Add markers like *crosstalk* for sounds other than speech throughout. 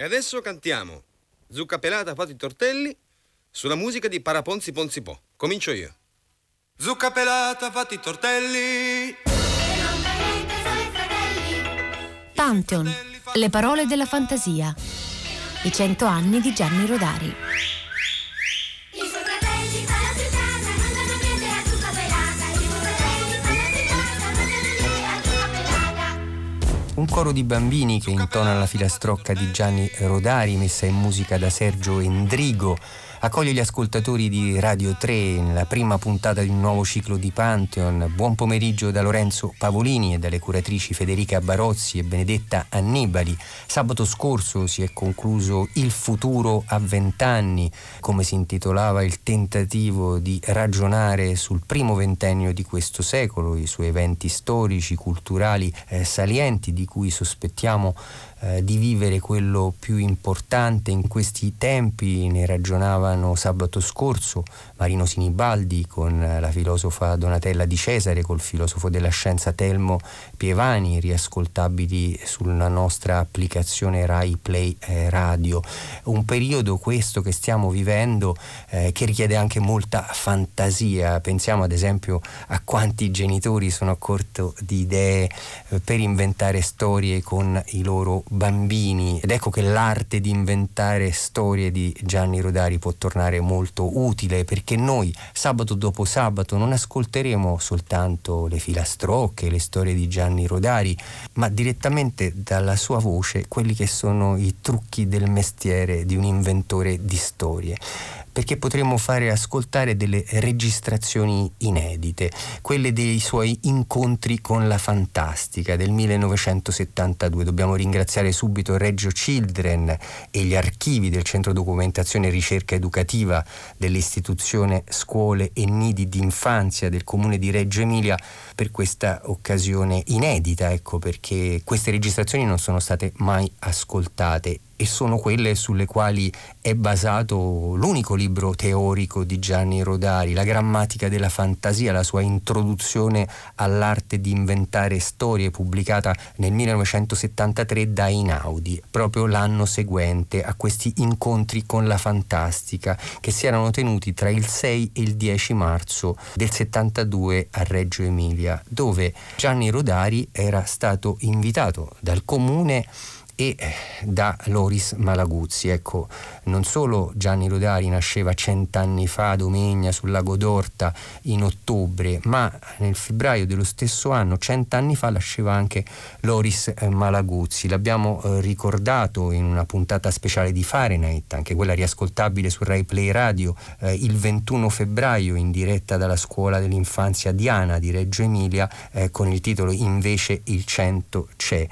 E adesso cantiamo Zucca pelata fatti tortelli sulla musica di Paraponzi Ponzipò. Comincio io. Zucca pelata fatti tortelli. Pantheon, le parole della fantasia. I cento anni di Gianni Rodari. Un coro di bambini che intona la filastrocca di Gianni Rodari, messa in musica da Sergio Endrigo, accoglie gli ascoltatori di Radio 3 nella prima puntata di un nuovo ciclo di Pantheon. Buon pomeriggio da Lorenzo Pavolini e dalle curatrici Federica Barozzi e Benedetta Annibali. Sabato scorso si è concluso Il futuro a vent'anni, come si intitolava il tentativo di ragionare sul primo ventennio di questo secolo, i suoi eventi storici, culturali eh, salienti di cui sospettiamo eh, di vivere quello più importante in questi tempi, ne ragionavano sabato scorso Marino Sinibaldi con la filosofa Donatella Di Cesare, col filosofo della scienza Telmo Pievani, riascoltabili sulla nostra applicazione Rai Play eh, Radio. Un periodo questo che stiamo vivendo eh, che richiede anche molta fantasia, pensiamo ad esempio a quanti genitori sono a corto di idee eh, per inventare storie con i loro bambini ed ecco che l'arte di inventare storie di Gianni Rodari può tornare molto utile perché noi sabato dopo sabato non ascolteremo soltanto le filastrocche, le storie di Gianni Rodari, ma direttamente dalla sua voce quelli che sono i trucchi del mestiere di un inventore di storie perché potremmo fare ascoltare delle registrazioni inedite, quelle dei suoi incontri con la fantastica del 1972. Dobbiamo ringraziare subito Reggio Children e gli archivi del Centro Documentazione e Ricerca Educativa dell'istituzione Scuole e Nidi d'Infanzia del Comune di Reggio Emilia per questa occasione inedita, ecco perché queste registrazioni non sono state mai ascoltate e sono quelle sulle quali è basato l'unico libro teorico di Gianni Rodari, La grammatica della fantasia, la sua introduzione all'arte di inventare storie pubblicata nel 1973 da Inaudi, proprio l'anno seguente a questi incontri con la fantastica che si erano tenuti tra il 6 e il 10 marzo del 72 a Reggio Emilia, dove Gianni Rodari era stato invitato dal comune e eh, da Loris Malaguzzi. Ecco, non solo Gianni Rodari nasceva cent'anni fa a Domegna sul lago d'Orta in ottobre, ma nel febbraio dello stesso anno, cent'anni fa, nasceva anche Loris eh, Malaguzzi. L'abbiamo eh, ricordato in una puntata speciale di Fahrenheit, anche quella riascoltabile su Rai Play Radio, eh, il 21 febbraio in diretta dalla scuola dell'infanzia Diana di Reggio Emilia eh, con il titolo Invece il cento c'è.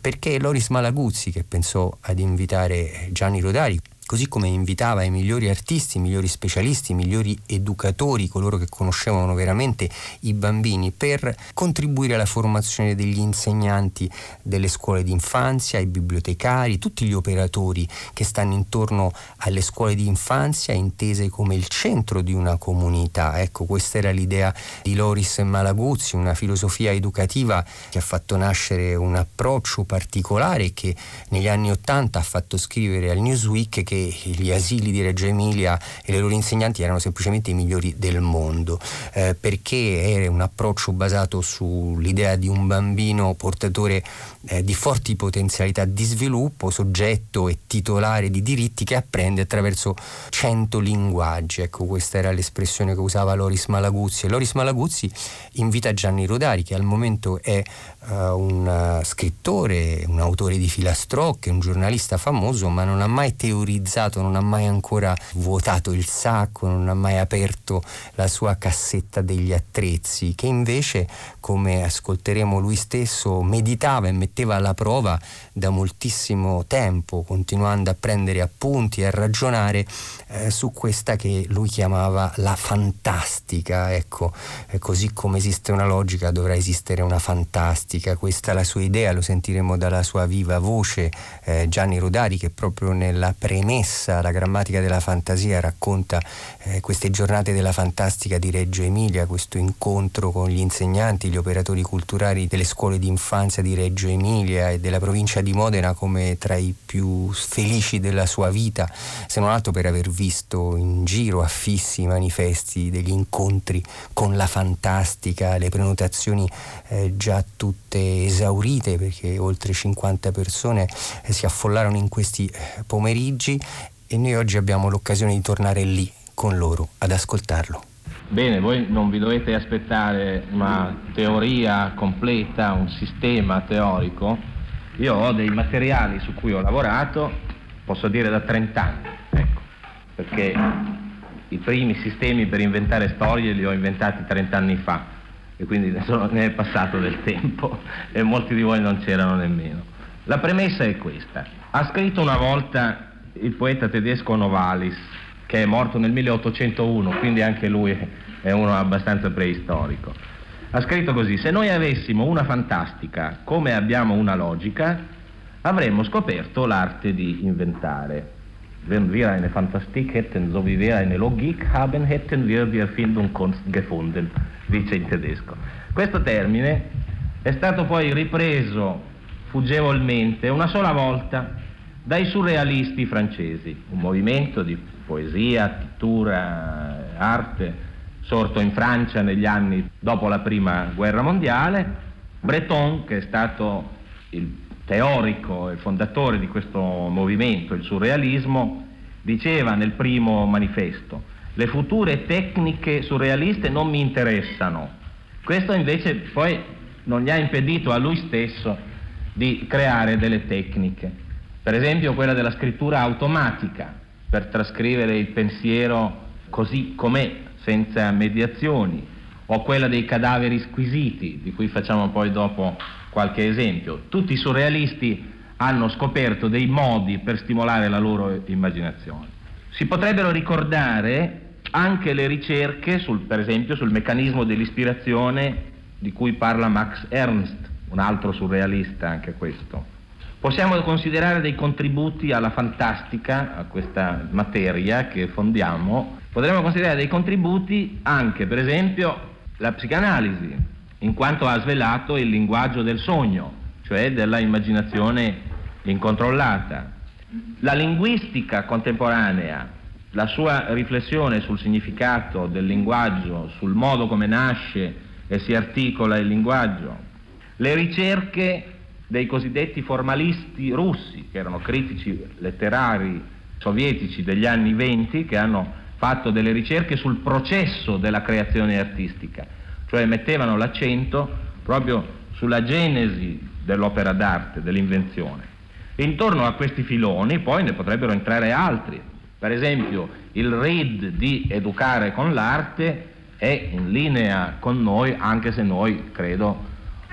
Perché Loris Malaguzzi Peruzzi che pensò ad invitare Gianni Rodari così come invitava i migliori artisti, i migliori specialisti, i migliori educatori, coloro che conoscevano veramente i bambini, per contribuire alla formazione degli insegnanti delle scuole d'infanzia, i bibliotecari, tutti gli operatori che stanno intorno alle scuole d'infanzia, intese come il centro di una comunità. Ecco, questa era l'idea di Loris Malaguzzi, una filosofia educativa che ha fatto nascere un approccio particolare che negli anni Ottanta ha fatto scrivere al Newsweek che gli asili di Reggio Emilia e le loro insegnanti erano semplicemente i migliori del mondo, eh, perché era un approccio basato sull'idea di un bambino portatore eh, di forti potenzialità di sviluppo, soggetto e titolare di diritti che apprende attraverso cento linguaggi. Ecco, questa era l'espressione che usava Loris Malaguzzi. E Loris Malaguzzi invita Gianni Rodari, che al momento è uh, un uh, scrittore, un autore di filastrocche, un giornalista famoso, ma non ha mai teorizzato, non ha mai ancora vuotato il sacco, non ha mai aperto la sua cassetta degli attrezzi, che invece, come ascolteremo lui stesso, meditava e metteva alla prova da moltissimo tempo, continuando a prendere appunti e a ragionare eh, su questa che lui chiamava la fantastica. Ecco, eh, così come esiste una logica dovrà esistere una fantastica. Questa è la sua idea, lo sentiremo dalla sua viva voce eh, Gianni Rodari che proprio nella premessa premessa, la grammatica della fantasia racconta eh, queste giornate della fantastica di Reggio Emilia, questo incontro con gli insegnanti, gli operatori culturali delle scuole di infanzia di Reggio Emilia e della provincia di Modena come tra i più felici della sua vita, se non altro per aver visto in giro affissi i manifesti degli incontri con la fantastica, le prenotazioni eh, già tutte esaurite perché oltre 50 persone eh, si affollarono in questi eh, pomeriggi e noi oggi abbiamo l'occasione di tornare lì con loro ad ascoltarlo. Bene, voi non vi dovete aspettare una teoria completa, un sistema teorico. Io ho dei materiali su cui ho lavorato, posso dire da 30 anni, ecco, perché i primi sistemi per inventare storie li ho inventati 30 anni fa e quindi ne, è passato del tempo e molti di voi non c'erano nemmeno. La premessa è questa. Ha scritto una volta il poeta tedesco Novalis, che è morto nel 1801, quindi anche lui è uno abbastanza preistorico. Ha scritto così, se noi avessimo una fantastica come abbiamo una logica, avremmo scoperto l'arte di inventare. Wenn wir eine Fantastik hätten, so wie wir eine Logik haben, hätten wir die Erfindung Kunst gefunden, dice in tedesco. Questo termine è stato poi ripreso fuggevolmente una sola volta dai surrealisti francesi, un movimento di poesia, pittura, arte sorto in Francia negli anni dopo la prima guerra mondiale. Breton, che è stato il teorico e fondatore di questo movimento, il surrealismo, diceva nel primo manifesto, le future tecniche surrealiste non mi interessano. Questo invece poi non gli ha impedito a lui stesso di creare delle tecniche. Per esempio quella della scrittura automatica, per trascrivere il pensiero così com'è, senza mediazioni, o quella dei cadaveri squisiti, di cui facciamo poi dopo qualche esempio. Tutti i surrealisti hanno scoperto dei modi per stimolare la loro immaginazione. Si potrebbero ricordare anche le ricerche, sul, per esempio, sul meccanismo dell'ispirazione di cui parla Max Ernst, un altro surrealista anche questo. Possiamo considerare dei contributi alla fantastica, a questa materia che fondiamo, potremmo considerare dei contributi anche, per esempio, la psicanalisi, in quanto ha svelato il linguaggio del sogno, cioè della immaginazione incontrollata. La linguistica contemporanea, la sua riflessione sul significato del linguaggio, sul modo come nasce e si articola il linguaggio, le ricerche dei cosiddetti formalisti russi, che erano critici letterari sovietici degli anni venti, che hanno fatto delle ricerche sul processo della creazione artistica, cioè mettevano l'accento proprio sulla genesi dell'opera d'arte, dell'invenzione. intorno a questi filoni poi ne potrebbero entrare altri. Per esempio, il read di educare con l'arte è in linea con noi, anche se noi, credo,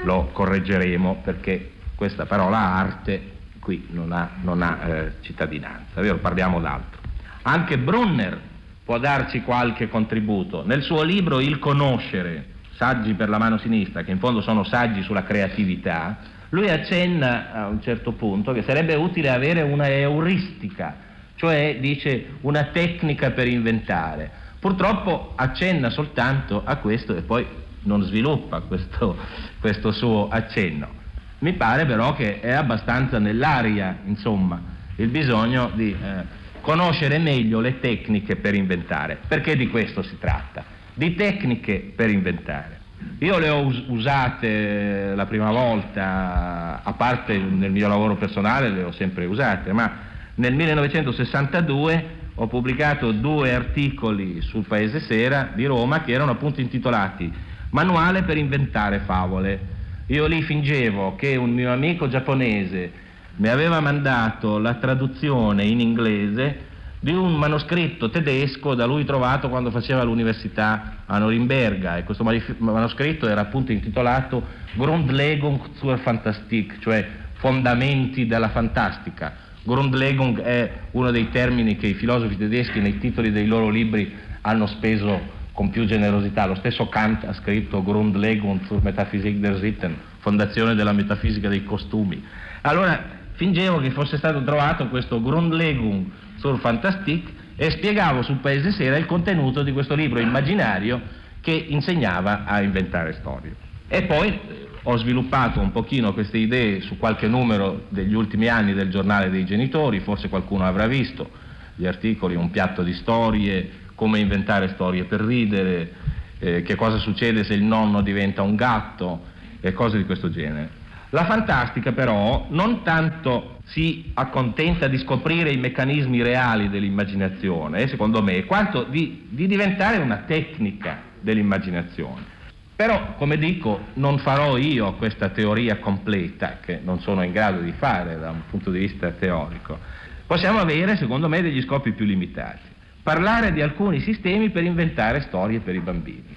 lo correggeremo perché questa parola arte qui non ha, non ha eh, cittadinanza, vero? parliamo d'altro. Anche Brunner può darci qualche contributo. Nel suo libro Il conoscere, saggi per la mano sinistra, che in fondo sono saggi sulla creatività, lui accenna a un certo punto che sarebbe utile avere una euristica, cioè dice una tecnica per inventare. Purtroppo accenna soltanto a questo e poi non sviluppa questo, questo suo accenno. Mi pare però che è abbastanza nell'aria, insomma, il bisogno di eh, conoscere meglio le tecniche per inventare. Perché di questo si tratta? Di tecniche per inventare. Io le ho us- usate la prima volta, a parte nel mio lavoro personale le ho sempre usate, ma nel 1962 ho pubblicato due articoli sul Paese Sera di Roma che erano appunto intitolati Manuale per inventare favole. Io lì fingevo che un mio amico giapponese mi aveva mandato la traduzione in inglese di un manoscritto tedesco da lui trovato quando faceva l'università a Norimberga e questo manoscritto era appunto intitolato Grundlegung zur Fantastik, cioè fondamenti della fantastica. Grundlegung è uno dei termini che i filosofi tedeschi nei titoli dei loro libri hanno speso con più generosità. Lo stesso Kant ha scritto Grundlegung zur Metaphysik der Sitten, fondazione della metafisica dei costumi. Allora fingevo che fosse stato trovato questo Grundlegung sul Fantastic e spiegavo sul Paese Sera il contenuto di questo libro immaginario che insegnava a inventare storie. E poi ho sviluppato un pochino queste idee su qualche numero degli ultimi anni del giornale dei genitori, forse qualcuno avrà visto gli articoli, un piatto di storie, come inventare storie per ridere, eh, che cosa succede se il nonno diventa un gatto e cose di questo genere. La fantastica però non tanto si accontenta di scoprire i meccanismi reali dell'immaginazione, secondo me, quanto di, di diventare una tecnica dell'immaginazione. Però, come dico, non farò io questa teoria completa, che non sono in grado di fare da un punto di vista teorico. Possiamo avere, secondo me, degli scopi più limitati. Parlare di alcuni sistemi per inventare storie per i bambini.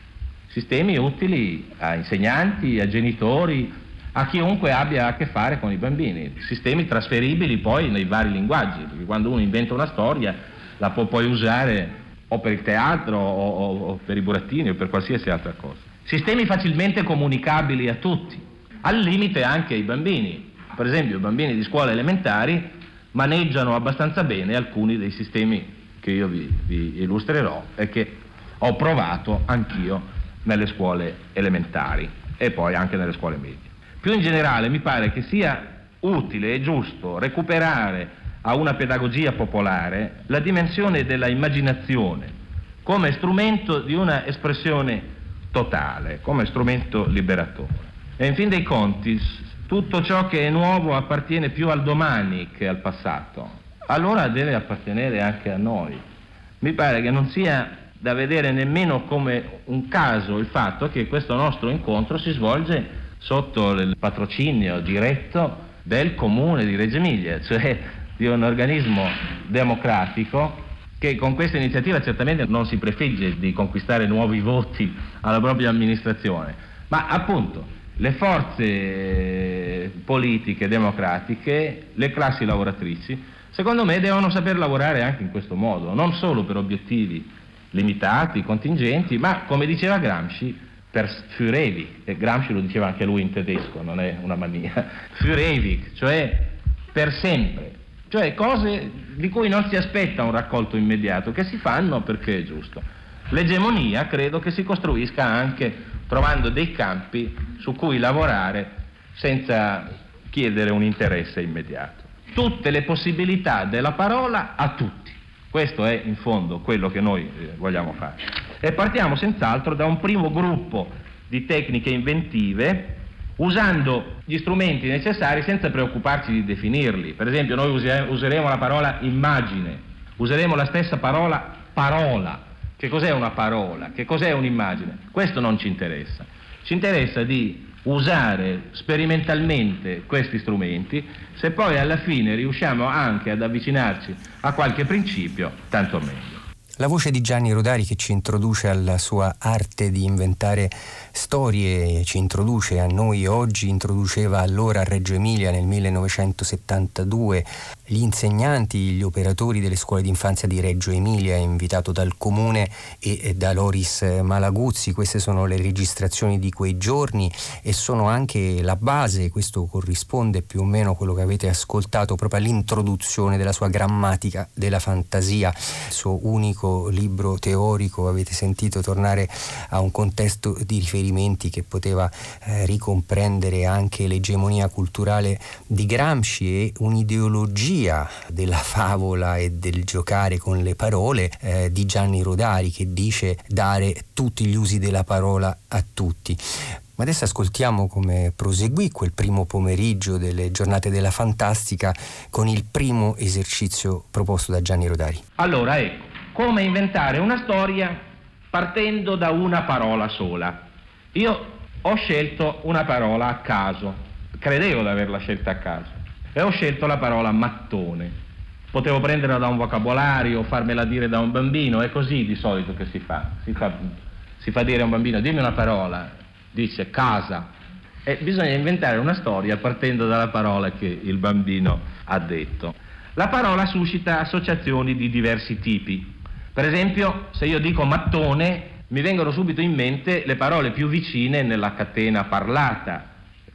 Sistemi utili a insegnanti, a genitori, a chiunque abbia a che fare con i bambini. Sistemi trasferibili poi nei vari linguaggi, perché quando uno inventa una storia la può poi usare o per il teatro o, o, o per i burattini o per qualsiasi altra cosa. Sistemi facilmente comunicabili a tutti, al limite anche ai bambini. Per esempio i bambini di scuola elementari maneggiano abbastanza bene alcuni dei sistemi che io vi, vi illustrerò e che ho provato anch'io nelle scuole elementari e poi anche nelle scuole medie. Più in generale mi pare che sia utile e giusto recuperare a una pedagogia popolare la dimensione della immaginazione come strumento di una espressione totale, come strumento liberatore. E in fin dei conti tutto ciò che è nuovo appartiene più al domani che al passato. Allora deve appartenere anche a noi. Mi pare che non sia da vedere nemmeno come un caso il fatto che questo nostro incontro si svolge sotto il patrocinio diretto del comune di Reggio Emilia, cioè di un organismo democratico che con questa iniziativa certamente non si prefigge di conquistare nuovi voti alla propria amministrazione, ma appunto le forze politiche democratiche, le classi lavoratrici, secondo me devono saper lavorare anche in questo modo, non solo per obiettivi limitati, contingenti, ma come diceva Gramsci, per Fürewig, e Gramsci lo diceva anche lui in tedesco, non è una mania, *laughs* Fürewig, cioè per sempre, cioè cose di cui non si aspetta un raccolto immediato, che si fanno perché è giusto. L'egemonia credo che si costruisca anche trovando dei campi su cui lavorare senza chiedere un interesse immediato. Tutte le possibilità della parola a tutti. Questo è in fondo quello che noi eh, vogliamo fare. E partiamo senz'altro da un primo gruppo di tecniche inventive usando gli strumenti necessari senza preoccuparci di definirli. Per esempio noi useremo la parola immagine, useremo la stessa parola parola. Che cos'è una parola? Che cos'è un'immagine? Questo non ci interessa. Ci interessa di usare sperimentalmente questi strumenti, se poi alla fine riusciamo anche ad avvicinarci a qualche principio, tanto meglio. La voce di Gianni Rodari che ci introduce alla sua arte di inventare storie, ci introduce a noi oggi, introduceva allora a Reggio Emilia nel 1972 gli insegnanti, gli operatori delle scuole d'infanzia di Reggio Emilia, invitato dal comune e da Loris Malaguzzi. Queste sono le registrazioni di quei giorni e sono anche la base, questo corrisponde più o meno a quello che avete ascoltato proprio all'introduzione della sua grammatica della fantasia, suo unico libro teorico, avete sentito tornare a un contesto di riferimenti che poteva eh, ricomprendere anche l'egemonia culturale di Gramsci e un'ideologia della favola e del giocare con le parole eh, di Gianni Rodari che dice dare tutti gli usi della parola a tutti. Ma adesso ascoltiamo come proseguì quel primo pomeriggio delle giornate della fantastica con il primo esercizio proposto da Gianni Rodari. Allora ecco, come inventare una storia partendo da una parola sola. Io ho scelto una parola a caso, credevo di averla scelta a caso e ho scelto la parola mattone. Potevo prenderla da un vocabolario, farmela dire da un bambino, è così di solito che si fa. Si fa, si fa dire a un bambino, dimmi una parola, dice casa. E bisogna inventare una storia partendo dalla parola che il bambino ha detto. La parola suscita associazioni di diversi tipi. Per esempio, se io dico mattone, mi vengono subito in mente le parole più vicine nella catena parlata.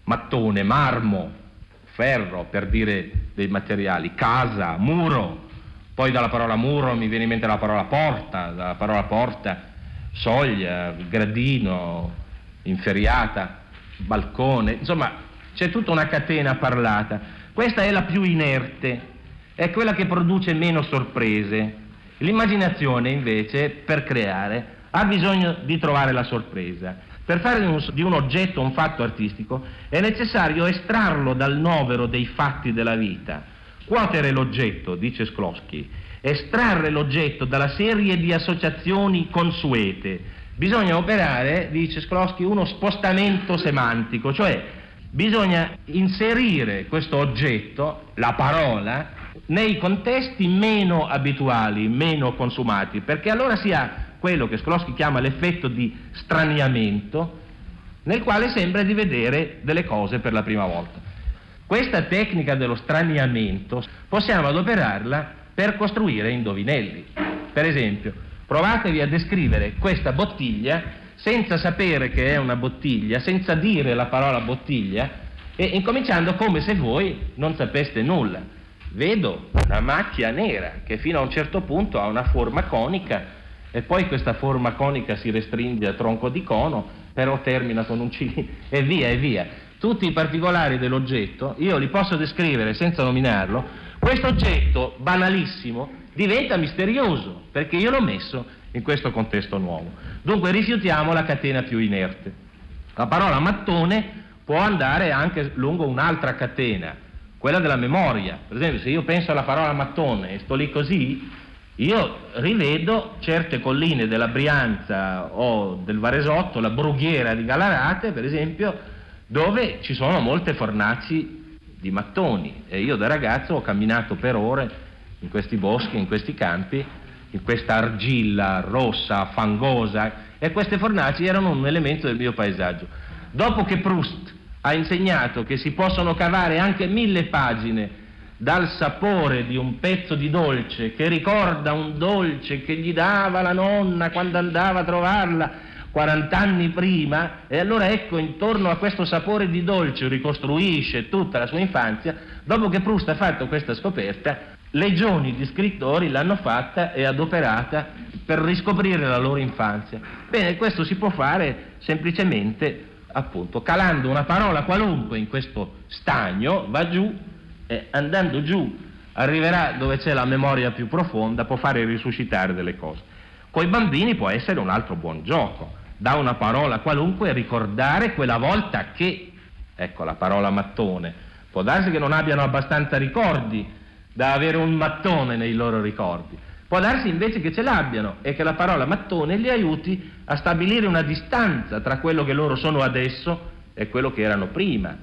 Mattone, marmo, ferro, per dire dei materiali, casa, muro, poi dalla parola muro mi viene in mente la parola porta, dalla parola porta, soglia, gradino, inferriata, balcone, insomma c'è tutta una catena parlata. Questa è la più inerte, è quella che produce meno sorprese. L'immaginazione invece per creare ha bisogno di trovare la sorpresa. Per fare di un oggetto un fatto artistico è necessario estrarlo dal novero dei fatti della vita Scuotere l'oggetto, dice Sklosky, estrarre l'oggetto dalla serie di associazioni consuete. Bisogna operare, dice Sklosky, uno spostamento semantico, cioè bisogna inserire questo oggetto, la parola, nei contesti meno abituali, meno consumati, perché allora si ha quello che Sklosky chiama l'effetto di straniamento, nel quale sembra di vedere delle cose per la prima volta. Questa tecnica dello straniamento possiamo adoperarla per costruire indovinelli. Per esempio, provatevi a descrivere questa bottiglia senza sapere che è una bottiglia, senza dire la parola bottiglia e incominciando come se voi non sapeste nulla. Vedo una macchia nera che fino a un certo punto ha una forma conica e poi questa forma conica si restringe a tronco di cono, però termina con un cilindro *laughs* e via e via tutti i particolari dell'oggetto, io li posso descrivere senza nominarlo, questo oggetto banalissimo diventa misterioso perché io l'ho messo in questo contesto nuovo. Dunque rifiutiamo la catena più inerte. La parola mattone può andare anche lungo un'altra catena, quella della memoria. Per esempio, se io penso alla parola mattone e sto lì così, io rivedo certe colline della Brianza o del Varesotto, la brughiera di Galarate, per esempio, dove ci sono molte fornaci di mattoni e io da ragazzo ho camminato per ore in questi boschi, in questi campi, in questa argilla rossa, fangosa e queste fornaci erano un elemento del mio paesaggio. Dopo che Proust ha insegnato che si possono cavare anche mille pagine dal sapore di un pezzo di dolce che ricorda un dolce che gli dava la nonna quando andava a trovarla 40 anni prima e allora ecco intorno a questo sapore di dolce ricostruisce tutta la sua infanzia, dopo che Proust ha fatto questa scoperta, legioni di scrittori l'hanno fatta e adoperata per riscoprire la loro infanzia. Bene, questo si può fare semplicemente appunto calando una parola qualunque in questo stagno, va giù e andando giù arriverà dove c'è la memoria più profonda, può fare risuscitare delle cose. Con i bambini può essere un altro buon gioco da una parola qualunque ricordare quella volta che, ecco la parola mattone, può darsi che non abbiano abbastanza ricordi da avere un mattone nei loro ricordi, può darsi invece che ce l'abbiano e che la parola mattone li aiuti a stabilire una distanza tra quello che loro sono adesso e quello che erano prima.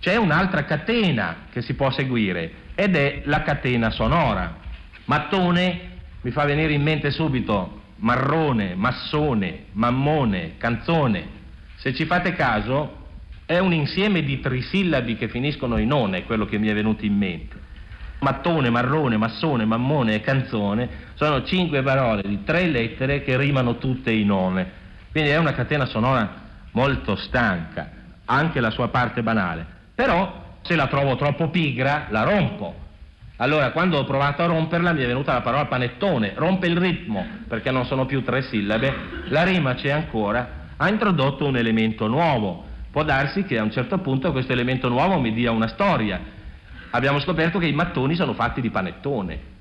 C'è un'altra catena che si può seguire ed è la catena sonora. Mattone mi fa venire in mente subito marrone, massone, mammone, canzone. Se ci fate caso, è un insieme di trisillabi che finiscono in one, quello che mi è venuto in mente. Mattone, marrone, massone, mammone e canzone sono cinque parole di tre lettere che rimano tutte in nome. Quindi è una catena sonora molto stanca, anche la sua parte banale. Però se la trovo troppo pigra, la rompo allora, quando ho provato a romperla mi è venuta la parola panettone, rompe il ritmo, perché non sono più tre sillabe, la rima c'è ancora, ha introdotto un elemento nuovo. Può darsi che a un certo punto questo elemento nuovo mi dia una storia. Abbiamo scoperto che i mattoni sono fatti di panettone.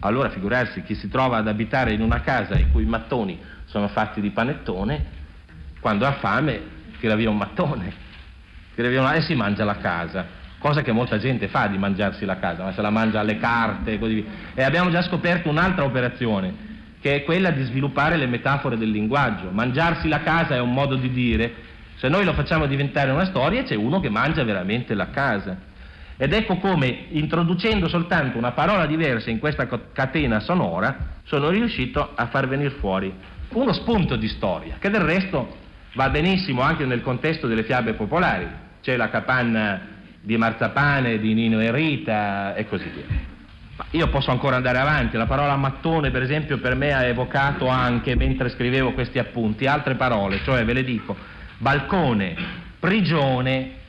Allora, figurarsi, chi si trova ad abitare in una casa in cui i mattoni sono fatti di panettone, quando ha fame tira via un mattone, tira via una... e si mangia la casa cosa che molta gente fa di mangiarsi la casa, ma se la mangia alle carte e così via. E abbiamo già scoperto un'altra operazione, che è quella di sviluppare le metafore del linguaggio. Mangiarsi la casa è un modo di dire, se noi lo facciamo diventare una storia c'è uno che mangia veramente la casa. Ed ecco come, introducendo soltanto una parola diversa in questa catena sonora, sono riuscito a far venire fuori uno spunto di storia, che del resto va benissimo anche nel contesto delle fiabe popolari. C'è la capanna di Marzapane, di Nino e Rita e così via. Ma io posso ancora andare avanti, la parola mattone per esempio per me ha evocato anche mentre scrivevo questi appunti altre parole, cioè ve le dico, balcone, prigione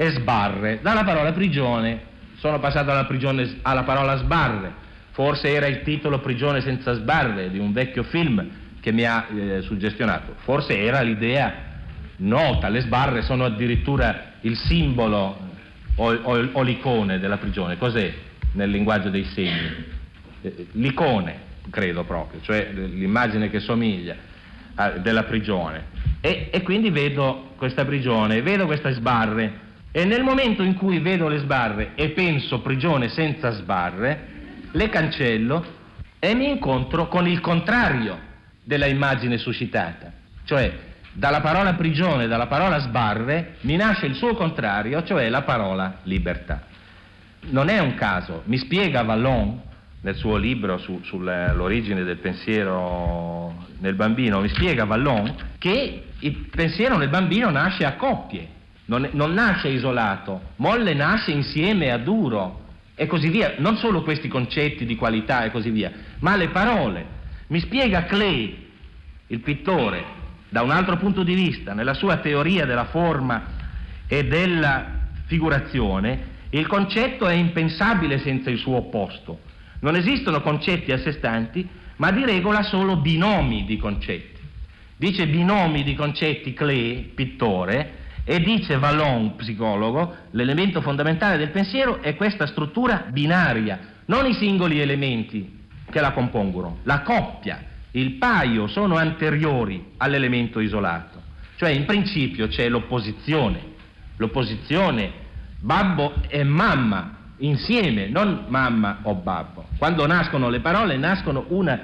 e sbarre. Dalla parola prigione sono passato alla, prigione, alla parola sbarre. Forse era il titolo Prigione senza sbarre di un vecchio film che mi ha eh, suggestionato. Forse era l'idea nota, le sbarre sono addirittura il simbolo o, o, o l'icone della prigione. Cos'è nel linguaggio dei segni? Eh, l'icone, credo proprio, cioè l'immagine che somiglia a, della prigione. E, e quindi vedo questa prigione, vedo queste sbarre e nel momento in cui vedo le sbarre e penso prigione senza sbarre, le cancello e mi incontro con il contrario della immagine suscitata. Cioè, dalla parola prigione, dalla parola sbarre, mi nasce il suo contrario, cioè la parola libertà. Non è un caso, mi spiega Vallon nel suo libro su, sull'origine del pensiero nel bambino, mi spiega Vallon che il pensiero nel bambino nasce a coppie, non, non nasce isolato, Molle nasce insieme a Duro e così via, non solo questi concetti di qualità e così via, ma le parole. Mi spiega Clay, il pittore, da un altro punto di vista, nella sua teoria della forma e della figurazione, il concetto è impensabile senza il suo opposto. Non esistono concetti a sé stanti, ma di regola solo binomi di concetti. Dice binomi di concetti Clay, pittore, e dice Vallon, psicologo, l'elemento fondamentale del pensiero è questa struttura binaria, non i singoli elementi che la compongono, la coppia, il paio sono anteriori all'elemento isolato. Cioè in principio c'è l'opposizione, l'opposizione babbo e mamma insieme, non mamma o babbo. Quando nascono le parole nascono una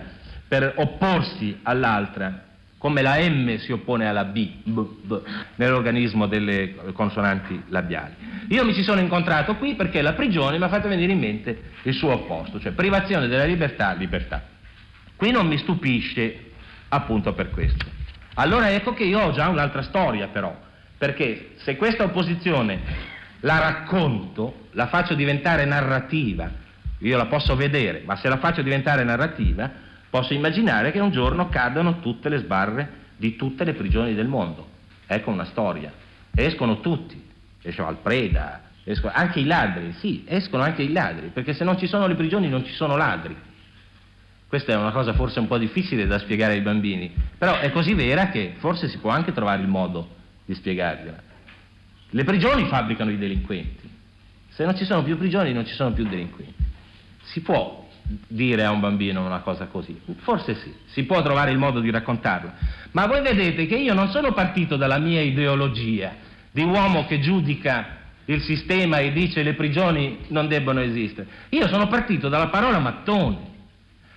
per opporsi all'altra, come la M si oppone alla B, b, b nell'organismo delle consonanti labiali. Io mi ci sono incontrato qui perché la prigione mi ha fatto venire in mente il suo opposto, cioè privazione della libertà, libertà. Qui non mi stupisce appunto per questo. Allora ecco che io ho già un'altra storia però, perché se questa opposizione la racconto, la faccio diventare narrativa, io la posso vedere, ma se la faccio diventare narrativa, Posso immaginare che un giorno cadano tutte le sbarre di tutte le prigioni del mondo. Ecco una storia. Escono tutti. Esce Alpreda, escono anche i ladri, sì, escono anche i ladri, perché se non ci sono le prigioni non ci sono ladri. Questa è una cosa forse un po' difficile da spiegare ai bambini, però è così vera che forse si può anche trovare il modo di spiegargliela. Le prigioni fabbricano i delinquenti. Se non ci sono più prigioni non ci sono più delinquenti. Si può dire a un bambino una cosa così? Forse sì, si può trovare il modo di raccontarla. Ma voi vedete che io non sono partito dalla mia ideologia di uomo che giudica il sistema e dice le prigioni non debbono esistere. Io sono partito dalla parola mattone.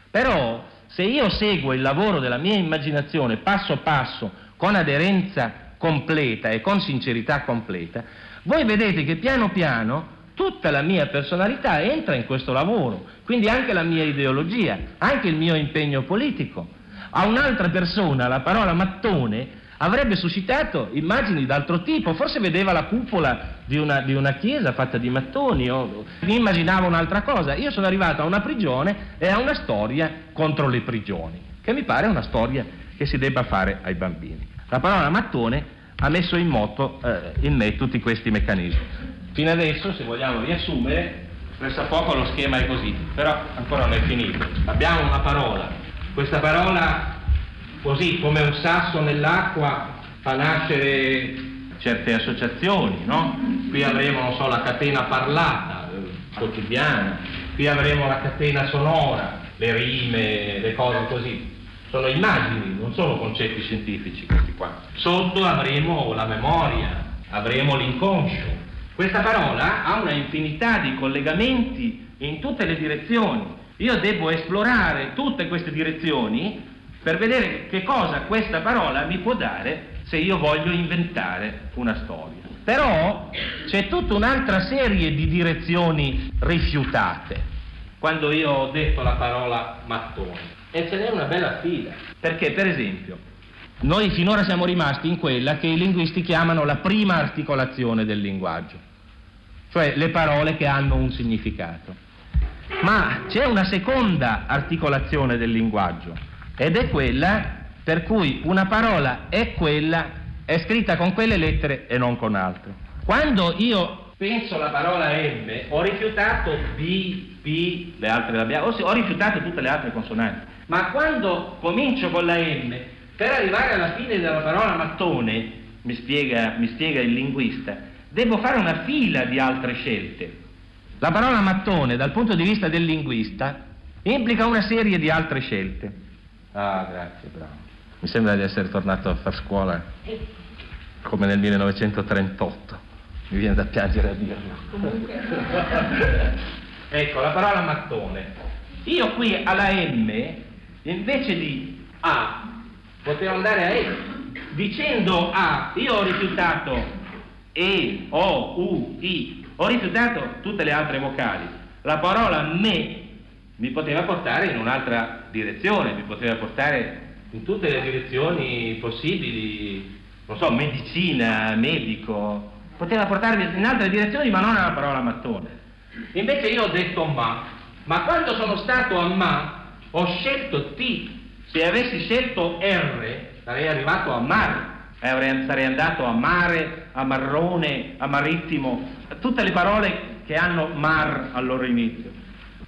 Però se io seguo il lavoro della mia immaginazione passo passo, con aderenza completa e con sincerità completa, voi vedete che piano piano tutta la mia personalità entra in questo lavoro, quindi anche la mia ideologia, anche il mio impegno politico. A un'altra persona la parola mattone avrebbe suscitato immagini d'altro tipo, forse vedeva la cupola di una, di una chiesa fatta di mattoni o immaginava un'altra cosa. Io sono arrivato a una prigione e a una storia contro le prigioni, che mi pare una storia che si debba fare ai bambini. La parola mattone ha messo in moto eh, in me tutti questi meccanismi. Fino adesso, se vogliamo riassumere, presso poco lo schema è così, però ancora non è finito. Abbiamo una parola, questa parola così come un sasso nell'acqua fa nascere certe associazioni, no? Qui avremo, non so, la catena parlata, eh, quotidiana, qui avremo la catena sonora, le rime, le cose così. Sono immagini, non sono concetti scientifici questi qua. Sotto avremo la memoria, avremo l'inconscio, questa parola ha una infinità di collegamenti in tutte le direzioni. Io devo esplorare tutte queste direzioni per vedere che cosa questa parola mi può dare se io voglio inventare una storia. Però c'è tutta un'altra serie di direzioni rifiutate quando io ho detto la parola mattone. E ce n'è una bella fila. Perché, per esempio, noi finora siamo rimasti in quella che i linguisti chiamano la prima articolazione del linguaggio cioè le parole che hanno un significato. Ma c'è una seconda articolazione del linguaggio ed è quella per cui una parola è quella, è scritta con quelle lettere e non con altre. Quando io penso alla parola M, ho rifiutato B, P, le altre le abbiamo, ho rifiutato tutte le altre consonanti. Ma quando comincio con la M, per arrivare alla fine della parola mattone, mi spiega, mi spiega il linguista, devo fare una fila di altre scelte. La parola mattone, dal punto di vista del linguista, implica una serie di altre scelte. Ah, grazie, bravo. Mi sembra di essere tornato a far scuola come nel 1938. Mi viene da piangere a dirlo. ecco, la parola mattone. Io qui alla M, invece di A, potevo andare a E. Dicendo A, io ho rifiutato E, O, U, I, ho rifiutato tutte le altre vocali. La parola me mi poteva portare in un'altra direzione, mi poteva portare in tutte le direzioni possibili, non so, medicina, medico, poteva portarmi in altre direzioni ma non alla parola mattone. Invece io ho detto ma, ma quando sono stato a ma ho scelto T, se avessi scelto R sarei arrivato a mare, sarei andato a mare, a marrone, a marittimo, tutte le parole che hanno mar al loro inizio.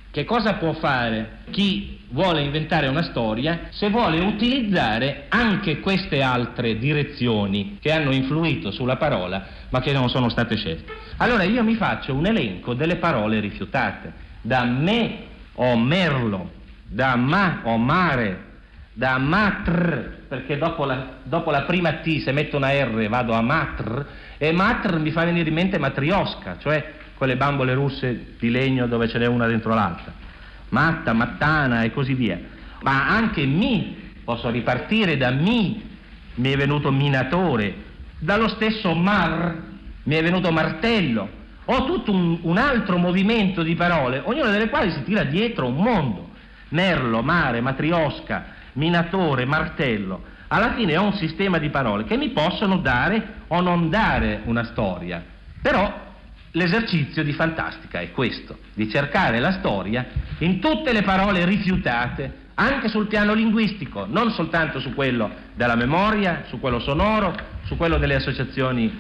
Che cosa può fare chi vuole inventare una storia se vuole utilizzare anche queste altre direzioni che hanno influito sulla parola ma che non sono state scelte? Allora io mi faccio un elenco delle parole rifiutate. Da me o merlo, da ma o mare, da matr, perché dopo la, dopo la prima T se metto una R vado a matr, e matr mi fa venire in mente matriosca, cioè quelle bambole russe di legno dove ce n'è una dentro l'altra. Matta, mattana e così via. Ma anche mi, posso ripartire da mi, mi è venuto minatore, dallo stesso mar mi è venuto martello. Ho tutto un, un altro movimento di parole, ognuna delle quali si tira dietro un mondo. Merlo, mare, matriosca, minatore, martello. Alla fine ho un sistema di parole che mi possono dare o non dare una storia. Però L'esercizio di fantastica è questo, di cercare la storia in tutte le parole rifiutate, anche sul piano linguistico, non soltanto su quello della memoria, su quello sonoro, su quello delle associazioni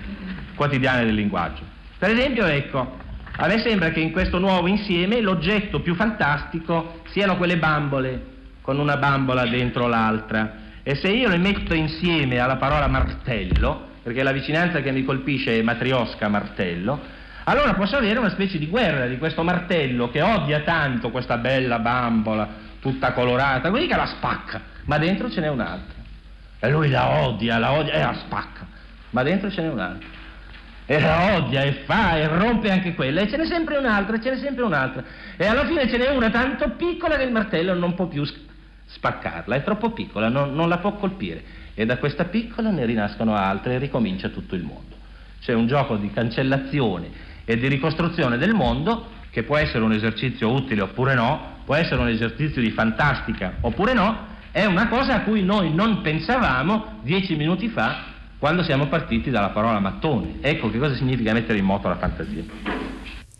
quotidiane del linguaggio. Per esempio, ecco, a me sembra che in questo nuovo insieme l'oggetto più fantastico siano quelle bambole, con una bambola dentro l'altra. E se io le metto insieme alla parola martello, perché la vicinanza che mi colpisce è matriosca martello, allora posso avere una specie di guerra di questo martello che odia tanto questa bella bambola tutta colorata, così che la spacca, ma dentro ce n'è un'altra. E lui la odia, la odia e la spacca, ma dentro ce n'è un'altra. E la odia e fa e rompe anche quella, e ce n'è sempre un'altra, e ce n'è sempre un'altra. E alla fine ce n'è una tanto piccola che il martello non può più spaccarla, è troppo piccola, non, non la può colpire. E da questa piccola ne rinascono altre e ricomincia tutto il mondo. C'è un gioco di cancellazione e di ricostruzione del mondo, che può essere un esercizio utile oppure no, può essere un esercizio di fantastica oppure no, è una cosa a cui noi non pensavamo dieci minuti fa quando siamo partiti dalla parola mattone. Ecco che cosa significa mettere in moto la fantasia.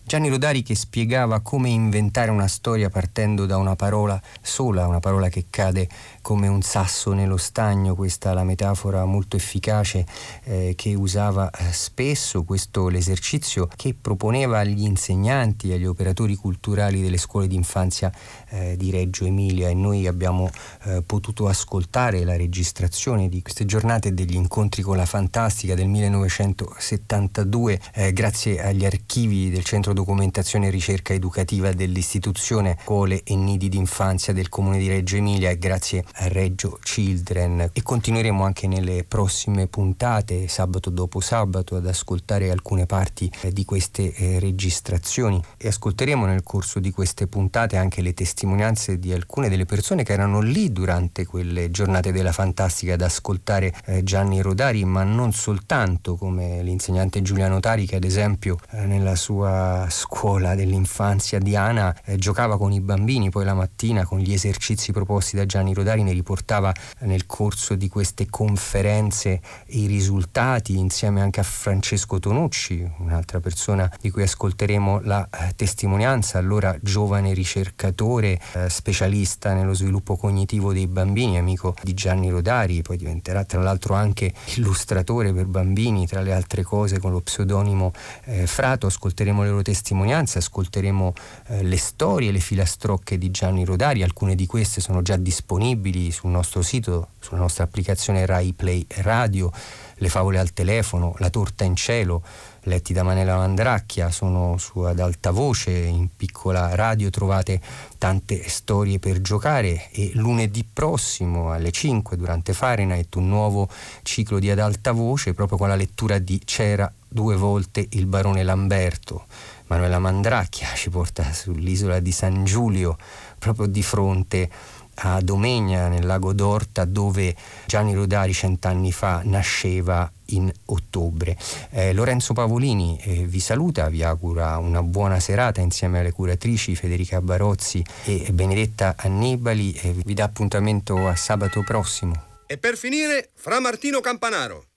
Gianni Rodari che spiegava come inventare una storia partendo da una parola sola, una parola che cade come un sasso nello stagno, questa è la metafora molto efficace eh, che usava eh, spesso, questo l'esercizio che proponeva agli insegnanti, agli operatori culturali delle scuole d'infanzia eh, di Reggio Emilia. E noi abbiamo eh, potuto ascoltare la registrazione di queste giornate degli incontri con la fantastica del 1972 eh, grazie agli archivi del Centro Documentazione e Ricerca Educativa dell'istituzione Scuole e Nidi d'infanzia del Comune di Reggio Emilia e grazie a Reggio Children. E continueremo anche nelle prossime puntate sabato dopo sabato ad ascoltare alcune parti eh, di queste eh, registrazioni. E ascolteremo nel corso di queste puntate anche le testimonianze di alcune delle persone che erano lì durante quelle giornate della fantastica ad ascoltare eh, Gianni Rodari ma non soltanto come l'insegnante Giuliano Tari che ad esempio nella sua scuola dell'infanzia. Diana eh, giocava con i bambini, poi la mattina con gli esercizi proposti da Gianni Rodari ne riportava nel corso di queste conferenze i risultati insieme anche a Francesco Tonucci, un'altra persona di cui ascolteremo la eh, testimonianza, allora giovane ricercatore, eh, specialista nello sviluppo cognitivo dei bambini, amico di Gianni Rodari, poi diventerà tra l'altro anche illustratore per bambini, tra le altre cose con lo pseudonimo eh, Frato, ascolteremo le loro testimonianze, ascolteremo eh, le storie, le filastrocche di Gianni Rodari, alcune di queste sono già disponibili sul nostro sito, sulla nostra applicazione Rai Play Radio, le favole al telefono, la torta in cielo, letti da Manela Mandracchia, sono su ad alta voce, in piccola radio. Trovate tante storie per giocare. E lunedì prossimo alle 5 durante Fahrenheit un nuovo ciclo di ad alta voce proprio con la lettura di C'era due volte il barone Lamberto. Manuela Mandracchia ci porta sull'isola di San Giulio proprio di fronte a Domegna nel lago d'Orta dove Gianni Rodari cent'anni fa nasceva in ottobre. Eh, Lorenzo Pavolini eh, vi saluta, vi augura una buona serata insieme alle curatrici Federica Barozzi e Benedetta Annibali e vi dà appuntamento a sabato prossimo. E per finire, Fra Martino Campanaro.